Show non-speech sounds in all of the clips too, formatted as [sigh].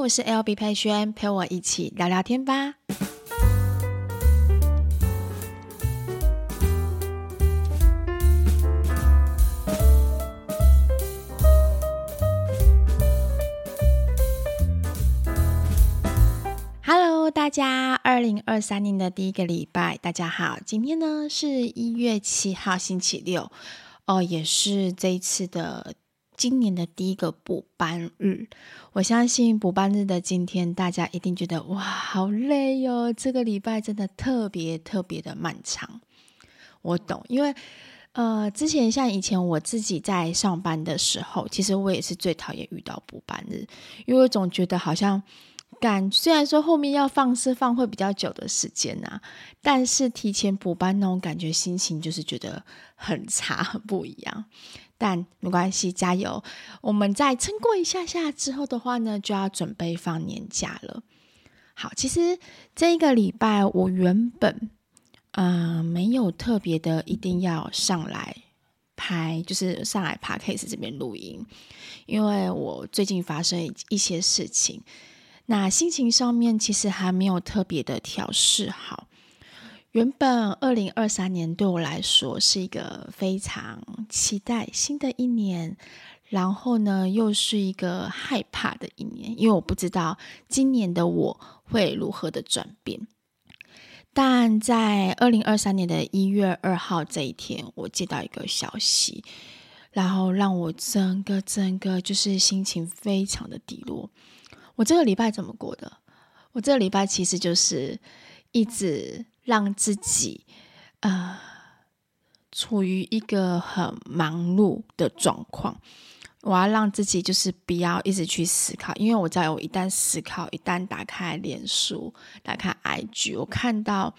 我是 LB 佩萱，陪我一起聊聊天吧。Hello，大家，二零二三年的第一个礼拜，大家好。今天呢是一月七号，星期六，哦，也是这一次的。今年的第一个补班日，我相信补班日的今天，大家一定觉得哇，好累哟！这个礼拜真的特别特别的漫长。我懂，因为呃，之前像以前我自己在上班的时候，其实我也是最讨厌遇到补班日，因为我总觉得好像干，虽然说后面要放是放会比较久的时间啊，但是提前补班那种感觉，心情就是觉得很差，很不一样。但没关系，加油！我们再撑过一下下之后的话呢，就要准备放年假了。好，其实这一个礼拜我原本嗯、没有特别的一定要上来拍，就是上来 Podcast 这边录音，因为我最近发生一些事情，那心情上面其实还没有特别的调试好。原本二零二三年对我来说是一个非常期待新的一年，然后呢，又是一个害怕的一年，因为我不知道今年的我会如何的转变。但在二零二三年的一月二号这一天，我接到一个消息，然后让我整个整个就是心情非常的低落。我这个礼拜怎么过的？我这个礼拜其实就是一直。让自己呃处于一个很忙碌的状况，我要让自己就是不要一直去思考，因为我知道我一旦思考，一旦打开脸书、打开 IG，我看到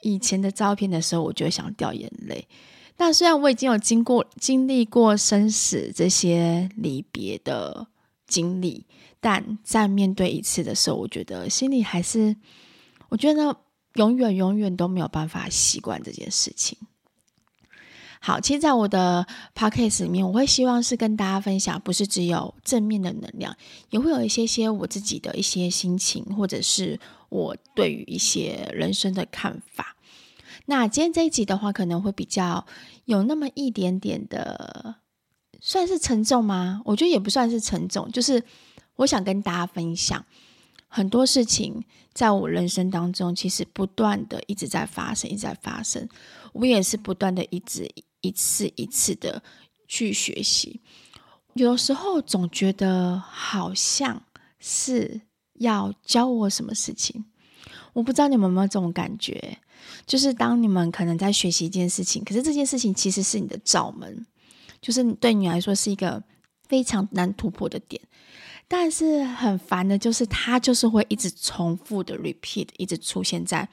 以前的照片的时候，我就想掉眼泪。但虽然我已经有经过经历过生死这些离别的经历，但在面对一次的时候，我觉得心里还是，我觉得。永远永远都没有办法习惯这件事情。好，其实，在我的 podcast 里面，我会希望是跟大家分享，不是只有正面的能量，也会有一些些我自己的一些心情，或者是我对于一些人生的看法。那今天这一集的话，可能会比较有那么一点点的，算是沉重吗？我觉得也不算是沉重，就是我想跟大家分享。很多事情在我人生当中，其实不断的一直在发生，一直在发生。我也是不断的一直一次一次的去学习。有时候总觉得好像是要教我什么事情，我不知道你们有没有这种感觉？就是当你们可能在学习一件事情，可是这件事情其实是你的罩门，就是对你来说是一个非常难突破的点。但是很烦的，就是它就是会一直重复的 repeat，一直出现在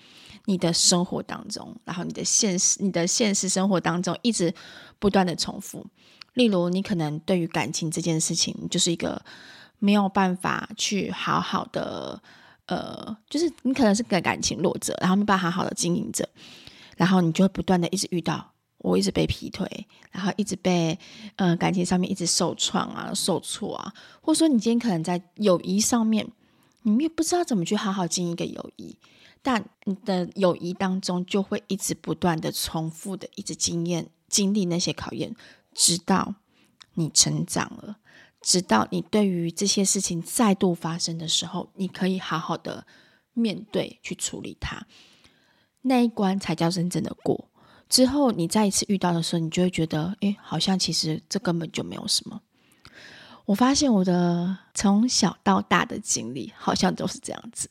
你的生活当中，然后你的现实、你的现实生活当中一直不断的重复。例如，你可能对于感情这件事情，就是一个没有办法去好好的，呃，就是你可能是个感情弱者，然后没办法好好的经营着，然后你就会不断的一直遇到。我一直被劈腿，然后一直被嗯、呃、感情上面一直受创啊、受挫啊，或者说你今天可能在友谊上面，你们也不知道怎么去好好经营一个友谊，但你的友谊当中就会一直不断的重复的一直经验经历那些考验，直到你成长了，直到你对于这些事情再度发生的时候，你可以好好的面对去处理它，那一关才叫真正的过。之后，你再一次遇到的时候，你就会觉得，诶，好像其实这根本就没有什么。我发现我的从小到大的经历，好像都是这样子，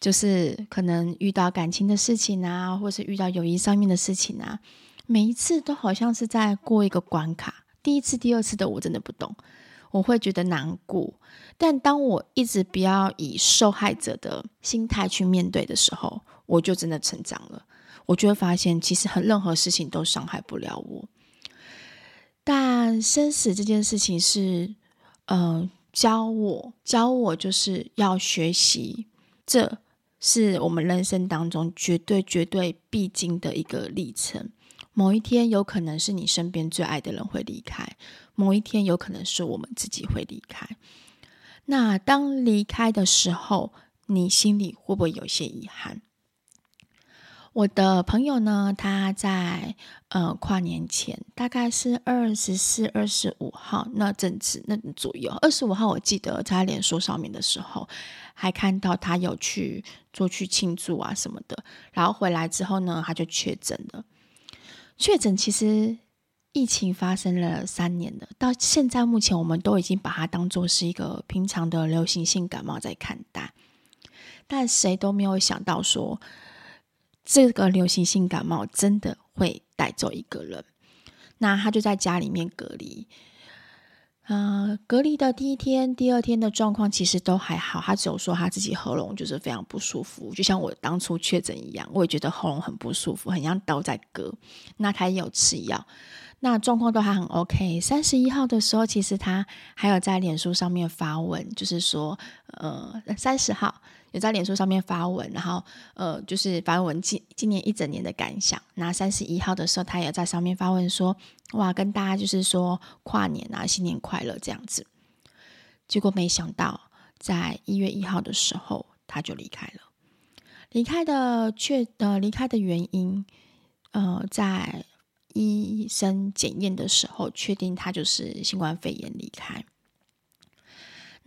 就是可能遇到感情的事情啊，或是遇到友谊上面的事情啊，每一次都好像是在过一个关卡。第一次、第二次的我真的不懂，我会觉得难过。但当我一直不要以受害者的心态去面对的时候，我就真的成长了。我就会发现，其实很任何事情都伤害不了我。但生死这件事情是，嗯、呃，教我教我就是要学习，这是我们人生当中绝对绝对必经的一个历程。某一天有可能是你身边最爱的人会离开，某一天有可能是我们自己会离开。那当离开的时候，你心里会不会有些遗憾？我的朋友呢，他在呃跨年前，大概是二十四、二十五号那阵子那左右。二十五号我记得在他脸书上面的时候，还看到他有去做去庆祝啊什么的。然后回来之后呢，他就确诊了。确诊其实疫情发生了三年了，到现在目前我们都已经把它当做是一个平常的流行性感冒在看待，但谁都没有想到说。这个流行性感冒真的会带走一个人，那他就在家里面隔离。呃，隔离的第一天、第二天的状况其实都还好，他只有说他自己喉咙就是非常不舒服，就像我当初确诊一样，我也觉得喉咙很不舒服，很像刀在割。那他也有吃药，那状况都还很 OK。三十一号的时候，其实他还有在脸书上面发文，就是说，呃，三十号。也在脸书上面发文，然后呃，就是发文今今年一整年的感想。那三十一号的时候，他也在上面发文说：“哇，跟大家就是说跨年啊，新年快乐这样子。”结果没想到，在一月一号的时候，他就离开了。离开的确呃，离开的原因呃，在医生检验的时候，确定他就是新冠肺炎离开。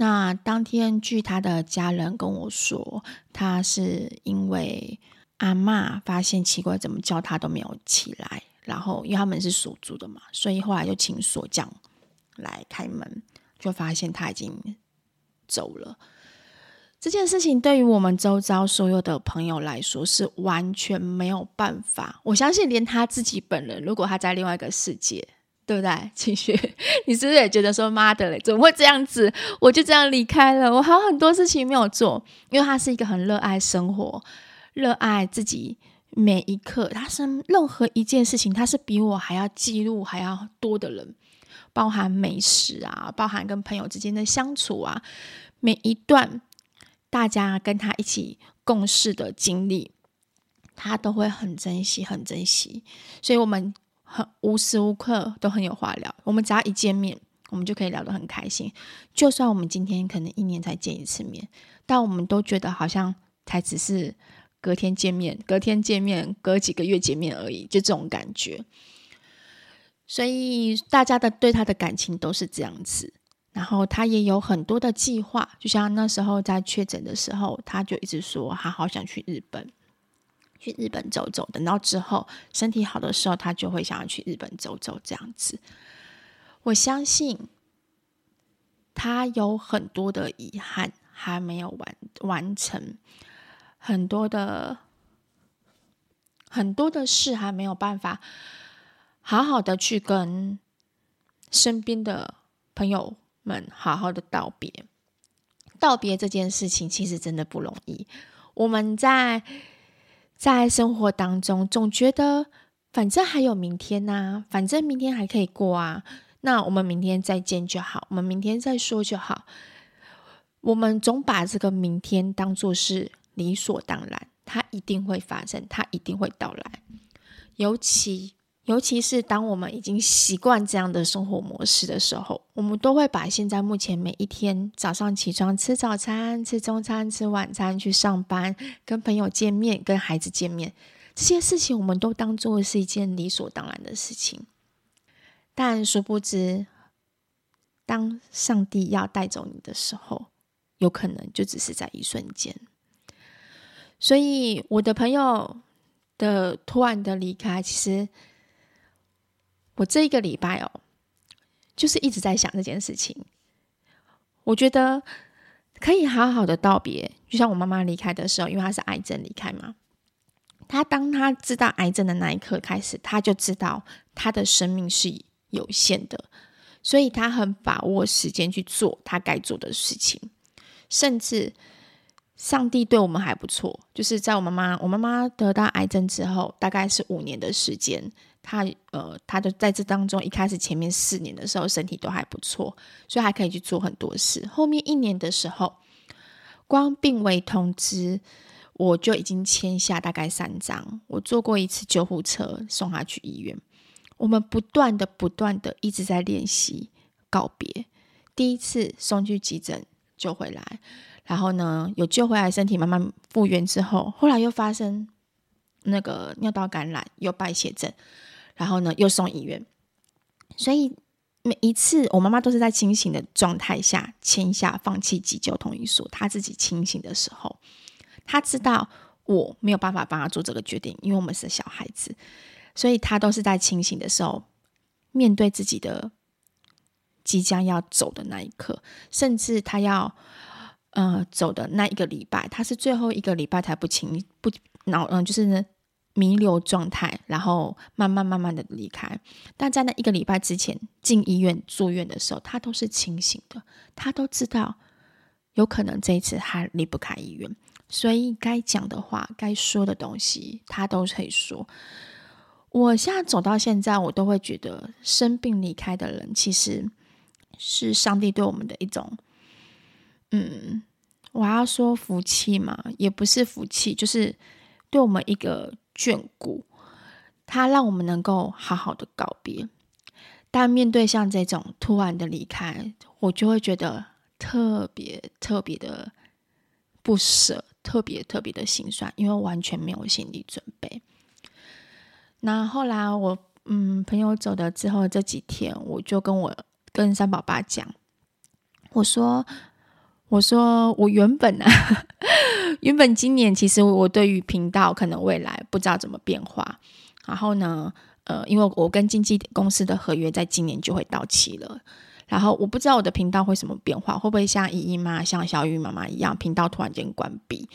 那当天，据他的家人跟我说，他是因为阿嬷发现奇怪，怎么叫他都没有起来，然后因为他们是锁住的嘛，所以后来就请锁匠来开门，就发现他已经走了。这件事情对于我们周遭所有的朋友来说是完全没有办法，我相信连他自己本人，如果他在另外一个世界。对不对？[laughs] 情绪，[laughs] 你是不是也觉得说妈的嘞，怎么会这样子？我就这样离开了，我还有很多事情没有做。因为他是一个很热爱生活、热爱自己每一刻，他是任何一件事情，他是比我还要记录还要多的人，包含美食啊，包含跟朋友之间的相处啊，每一段大家跟他一起共事的经历，他都会很珍惜，很珍惜。所以，我们。很无时无刻都很有话聊，我们只要一见面，我们就可以聊得很开心。就算我们今天可能一年才见一次面，但我们都觉得好像才只是隔天见面、隔天见面、隔几个月见面而已，就这种感觉。所以大家的对他的感情都是这样子。然后他也有很多的计划，就像那时候在确诊的时候，他就一直说他好想去日本。去日本走走，等到之后身体好的时候，他就会想要去日本走走。这样子，我相信他有很多的遗憾还没有完完成，很多的很多的事还没有办法好好的去跟身边的朋友们好好的道别。道别这件事情其实真的不容易，我们在。在生活当中，总觉得反正还有明天呐、反正明天还可以过啊。那我们明天再见就好，我们明天再说就好。我们总把这个明天当做是理所当然，它一定会发生，它一定会到来。尤其。尤其是当我们已经习惯这样的生活模式的时候，我们都会把现在目前每一天早上起床吃早餐、吃中餐、吃晚餐、去上班、跟朋友见面、跟孩子见面这些事情，我们都当做是一件理所当然的事情。但殊不知，当上帝要带走你的时候，有可能就只是在一瞬间。所以，我的朋友的突然的离开，其实。我这一个礼拜哦，就是一直在想这件事情。我觉得可以好好的道别，就像我妈妈离开的时候，因为她是癌症离开嘛。她当她知道癌症的那一刻开始，她就知道她的生命是有限的，所以她很把握时间去做她该做的事情。甚至上帝对我们还不错，就是在我妈妈我妈妈得到癌症之后，大概是五年的时间。他呃，他就在这当中，一开始前面四年的时候，身体都还不错，所以还可以去做很多事。后面一年的时候，光病危通知我就已经签下大概三张。我坐过一次救护车送他去医院。我们不断的、不断的一直在练习告别。第一次送去急诊，救回来，然后呢，有救回来，身体慢慢复原之后，后来又发生那个尿道感染，又败血症，然后呢，又送医院。所以每一次我妈妈都是在清醒的状态下签下放弃急救同意书。她自己清醒的时候，她知道我没有办法帮她做这个决定，因为我们是小孩子，所以她都是在清醒的时候面对自己的。即将要走的那一刻，甚至他要呃走的那一个礼拜，他是最后一个礼拜才不清不脑嗯，就是呢弥留状态，然后慢慢慢慢的离开。但在那一个礼拜之前进医院住院的时候，他都是清醒的，他都知道有可能这一次他离不开医院，所以该讲的话、该说的东西，他都可以说。我现在走到现在，我都会觉得生病离开的人，其实。是上帝对我们的一种，嗯，我要说福气嘛，也不是福气，就是对我们一个眷顾，他让我们能够好好的告别。但面对像这种突然的离开，我就会觉得特别特别的不舍，特别特别的心酸，因为完全没有心理准备。那后来我嗯朋友走了之后这几天，我就跟我。跟三宝爸讲，我说：“我说我原本呢、啊，[laughs] 原本今年其实我对于频道可能未来不知道怎么变化。然后呢，呃，因为我跟经纪公司的合约在今年就会到期了。然后我不知道我的频道会什么变化，会不会像依依妈、像小雨妈妈一样，频道突然间关闭？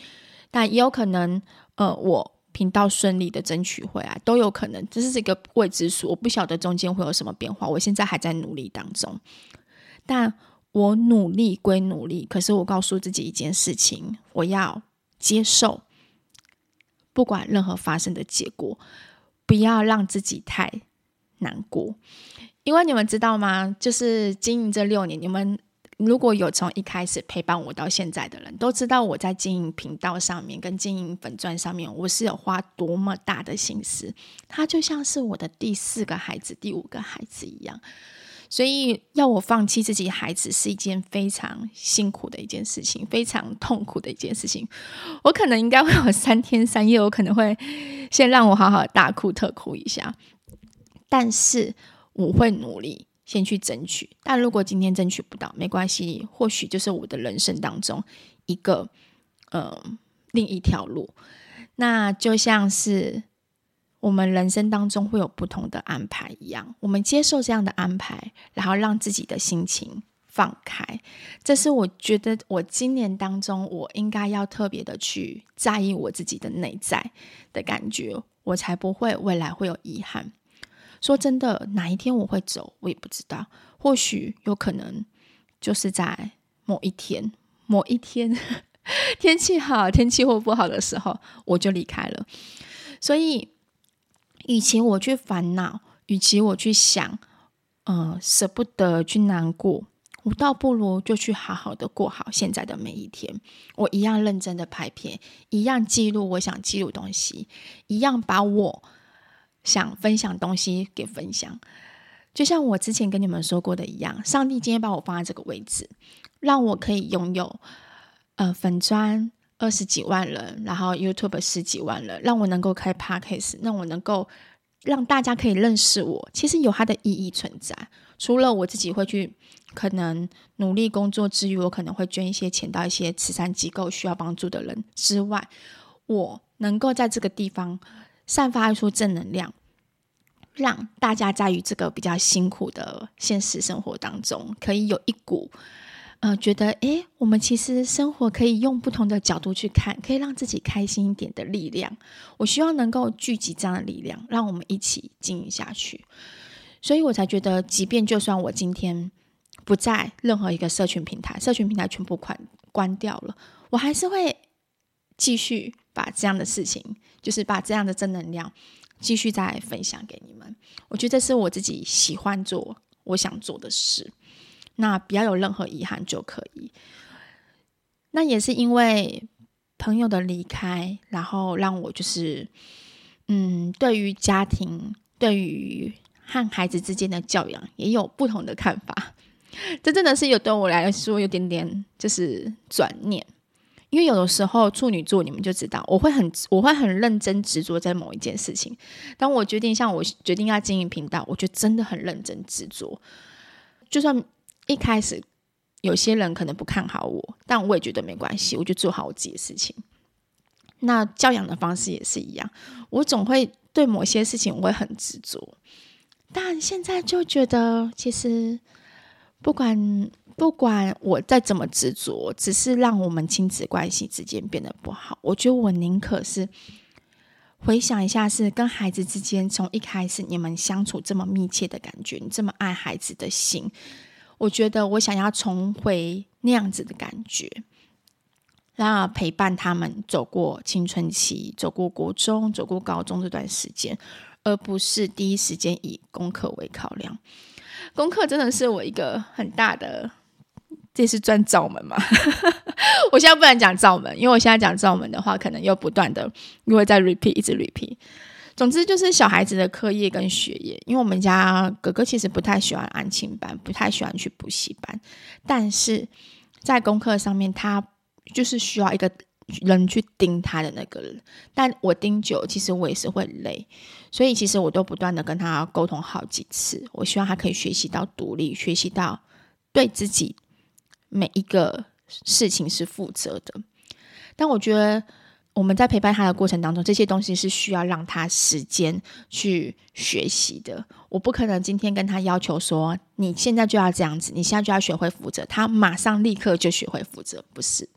但也有可能，呃，我。”频道顺利的争取回来都有可能，这是这个未知数，我不晓得中间会有什么变化，我现在还在努力当中。但我努力归努力，可是我告诉自己一件事情，我要接受，不管任何发生的结果，不要让自己太难过，因为你们知道吗？就是经营这六年，你们。如果有从一开始陪伴我到现在的人，都知道我在经营频道上面跟经营粉钻上面，我是有花多么大的心思。他就像是我的第四个孩子、第五个孩子一样，所以要我放弃自己孩子是一件非常辛苦的一件事情，非常痛苦的一件事情。我可能应该会有三天三夜，我可能会先让我好好大哭特哭一下，但是我会努力。先去争取，但如果今天争取不到，没关系，或许就是我的人生当中一个呃另一条路。那就像是我们人生当中会有不同的安排一样，我们接受这样的安排，然后让自己的心情放开。这是我觉得我今年当中我应该要特别的去在意我自己的内在的感觉，我才不会未来会有遗憾。说真的，哪一天我会走，我也不知道。或许有可能，就是在某一天，某一天 [laughs] 天气好、天气或不好的时候，我就离开了。所以，与其我去烦恼，与其我去想，嗯、呃，舍不得去难过，我倒不如就去好好的过好现在的每一天。我一样认真的拍片，一样记录我想记录东西，一样把我。想分享东西给分享，就像我之前跟你们说过的一样，上帝今天把我放在这个位置，让我可以拥有呃粉专二十几万人，然后 YouTube 十几万人，让我能够开 Podcast，让我能够让大家可以认识我，其实有它的意义存在。除了我自己会去可能努力工作之余，我可能会捐一些钱到一些慈善机构需要帮助的人之外，我能够在这个地方。散发出正能量，让大家在于这个比较辛苦的现实生活当中，可以有一股呃，觉得诶，我们其实生活可以用不同的角度去看，可以让自己开心一点的力量。我希望能够聚集这样的力量，让我们一起经营下去。所以我才觉得，即便就算我今天不在任何一个社群平台，社群平台全部关关掉了，我还是会继续。把这样的事情，就是把这样的正能量继续再分享给你们。我觉得这是我自己喜欢做、我想做的事。那不要有任何遗憾就可以。那也是因为朋友的离开，然后让我就是，嗯，对于家庭、对于和孩子之间的教养也有不同的看法。[laughs] 这真的是有对我来说有点点就是转念。因为有的时候处女座，你们就知道，我会很我会很认真执着在某一件事情。当我决定像我决定要经营频道，我就真的很认真执着。就算一开始有些人可能不看好我，但我也觉得没关系，我就做好我自己的事情。那教养的方式也是一样，我总会对某些事情我会很执着，但现在就觉得其实不管。不管我再怎么执着，只是让我们亲子关系之间变得不好。我觉得我宁可是回想一下，是跟孩子之间从一开始你们相处这么密切的感觉，你这么爱孩子的心，我觉得我想要重回那样子的感觉，然后陪伴他们走过青春期，走过国中，走过高中这段时间，而不是第一时间以功课为考量。功课真的是我一个很大的。这是转罩门嘛？[laughs] 我现在不能讲罩门，因为我现在讲罩门的话，可能又不断的因为在 repeat，一直 repeat。总之就是小孩子的课业跟学业，因为我们家哥哥其实不太喜欢安亲班，不太喜欢去补习班，但是在功课上面，他就是需要一个人去盯他的那个人。但我盯久，其实我也是会累，所以其实我都不断的跟他沟通好几次，我希望他可以学习到独立，学习到对自己。每一个事情是负责的，但我觉得我们在陪伴他的过程当中，这些东西是需要让他时间去学习的。我不可能今天跟他要求说，你现在就要这样子，你现在就要学会负责，他马上立刻就学会负责，不是。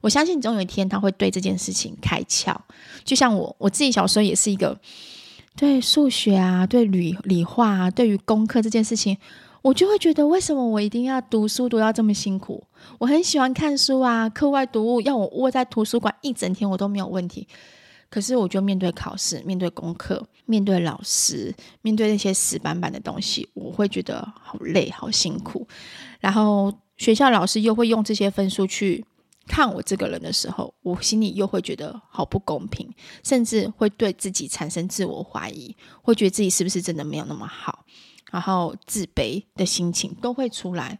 我相信总有一天他会对这件事情开窍。就像我，我自己小时候也是一个对数学啊、对理理化啊、对于功课这件事情。我就会觉得，为什么我一定要读书读到这么辛苦？我很喜欢看书啊，课外读物要我窝在图书馆一整天，我都没有问题。可是，我就面对考试、面对功课、面对老师、面对那些死板板的东西，我会觉得好累、好辛苦。然后，学校老师又会用这些分数去看我这个人的时候，我心里又会觉得好不公平，甚至会对自己产生自我怀疑，会觉得自己是不是真的没有那么好。然后自卑的心情都会出来，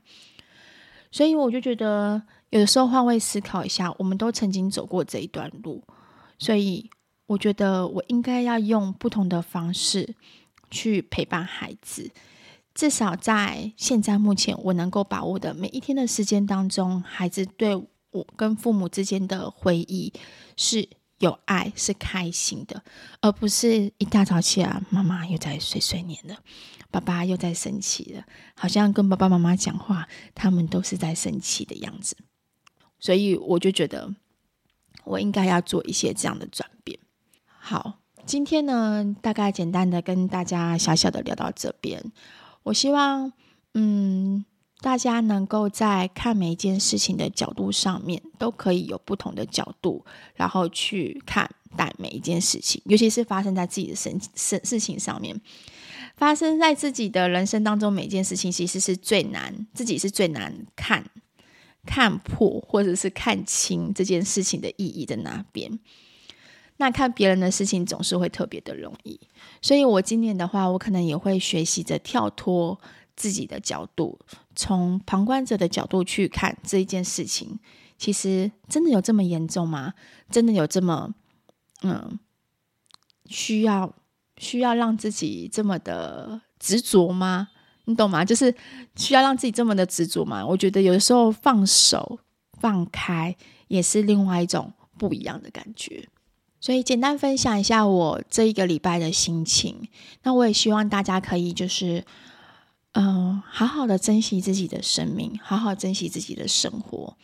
所以我就觉得有的时候换位思考一下，我们都曾经走过这一段路，所以我觉得我应该要用不同的方式去陪伴孩子，至少在现在目前我能够把握的每一天的时间当中，孩子对我跟父母之间的回忆是有爱、是开心的，而不是一大早起来，妈妈又在碎碎念了。爸爸又在生气了，好像跟爸爸妈妈讲话，他们都是在生气的样子。所以我就觉得，我应该要做一些这样的转变。好，今天呢，大概简单的跟大家小小的聊到这边。我希望，嗯，大家能够在看每一件事情的角度上面，都可以有不同的角度，然后去看待每一件事情，尤其是发生在自己的身事事情上面。发生在自己的人生当中，每件事情其实是最难，自己是最难看看破，或者是看清这件事情的意义在哪边。那看别人的事情总是会特别的容易，所以我今年的话，我可能也会学习着跳脱自己的角度，从旁观者的角度去看这一件事情。其实真的有这么严重吗？真的有这么嗯需要？需要让自己这么的执着吗？你懂吗？就是需要让自己这么的执着吗？我觉得有的时候放手、放开也是另外一种不一样的感觉。所以简单分享一下我这一个礼拜的心情。那我也希望大家可以就是，呃，好好的珍惜自己的生命，好好珍惜自己的生活。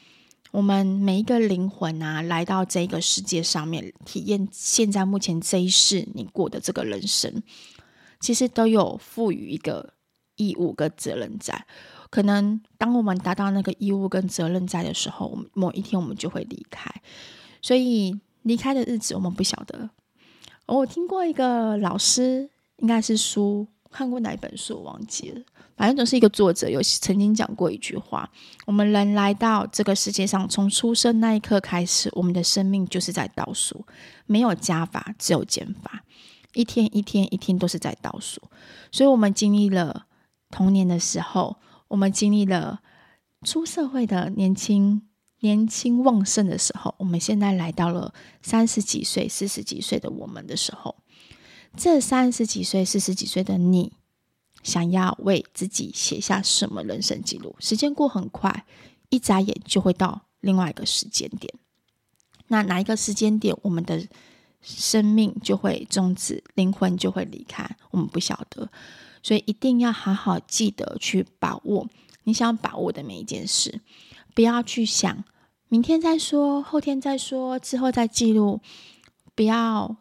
我们每一个灵魂啊，来到这个世界上面，体验现在目前这一世你过的这个人生，其实都有赋予一个义务跟责任在。可能当我们达到那个义务跟责任在的时候，某一天我们就会离开。所以离开的日子我们不晓得。我听过一个老师，应该是书，看过哪一本书我忘记了。反正都是一个作者有曾经讲过一句话：我们人来到这个世界上，从出生那一刻开始，我们的生命就是在倒数，没有加法，只有减法，一天一天一天都是在倒数。所以，我们经历了童年的时候，我们经历了出社会的年轻、年轻旺盛的时候，我们现在来到了三十几岁、四十几岁的我们的时候，这三十几岁、四十几岁的你，想要为自己写下什么人生记录？时间过很快，一眨眼就会到另外一个时间点。那哪一个时间点，我们的生命就会终止，灵魂就会离开？我们不晓得，所以一定要好好记得去把握你想要把握的每一件事，不要去想明天再说，后天再说，之后再记录，不要。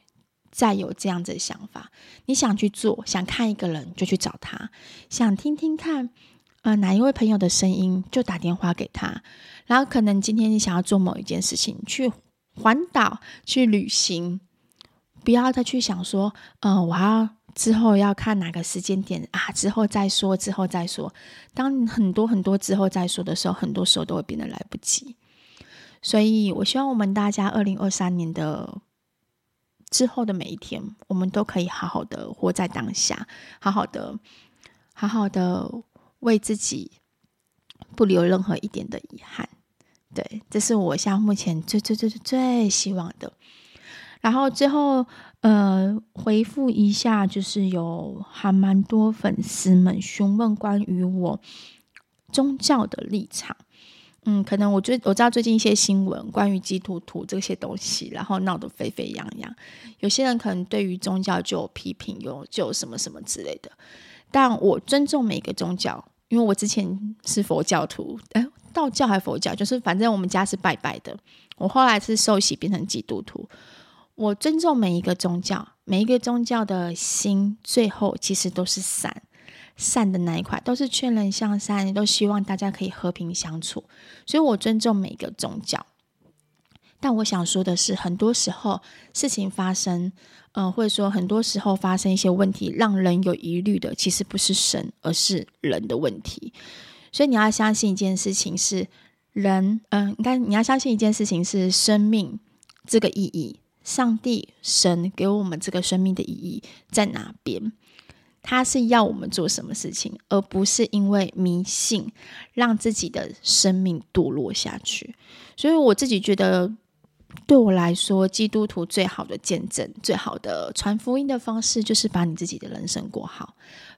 再有这样子的想法，你想去做，想看一个人就去找他，想听听看，呃，哪一位朋友的声音就打电话给他。然后可能今天你想要做某一件事情，去环岛、去旅行，不要再去想说，呃，我要之后要看哪个时间点啊，之后再说，之后再说。当很多很多之后再说的时候，很多时候都会变得来不及。所以我希望我们大家二零二三年的。之后的每一天，我们都可以好好的活在当下，好好的、好好的为自己不留任何一点的遗憾。对，这是我现在目前最最最最最希望的。然后最后，呃，回复一下，就是有还蛮多粉丝们询问关于我宗教的立场。嗯，可能我最我知道最近一些新闻关于基督徒这些东西，然后闹得沸沸扬扬。有些人可能对于宗教就有批评，有就什么什么之类的。但我尊重每个宗教，因为我之前是佛教徒，哎，道教还佛教，就是反正我们家是拜拜的。我后来是受洗变成基督徒。我尊重每一个宗教，每一个宗教的心，最后其实都是善。善的那一块都是劝人向善，都希望大家可以和平相处，所以我尊重每个宗教。但我想说的是，很多时候事情发生，嗯、或者说很多时候发生一些问题，让人有疑虑的，其实不是神，而是人的问题。所以你要相信一件事情是人，嗯、呃，应该你要相信一件事情是生命这个意义，上帝神给我们这个生命的意义在哪边？他是要我们做什么事情，而不是因为迷信让自己的生命堕落下去。所以我自己觉得，对我来说，基督徒最好的见证、最好的传福音的方式，就是把你自己的人生过好，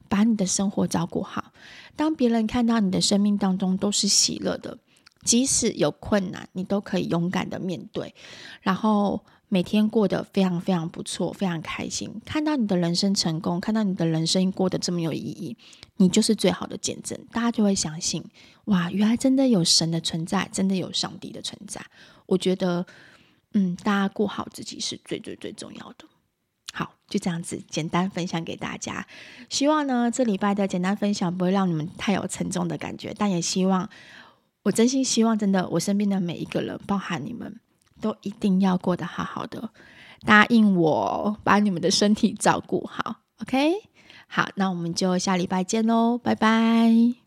把你的生活照顾好。当别人看到你的生命当中都是喜乐的，即使有困难，你都可以勇敢的面对，然后。每天过得非常非常不错，非常开心。看到你的人生成功，看到你的人生过得这么有意义，你就是最好的见证。大家就会相信，哇，原来真的有神的存在，真的有上帝的存在。我觉得，嗯，大家过好自己是最最最重要的。好，就这样子简单分享给大家。希望呢，这礼拜的简单分享不会让你们太有沉重的感觉，但也希望，我真心希望，真的，我身边的每一个人，包含你们。都一定要过得好好的，答应我把你们的身体照顾好，OK？好，那我们就下礼拜见喽，拜拜。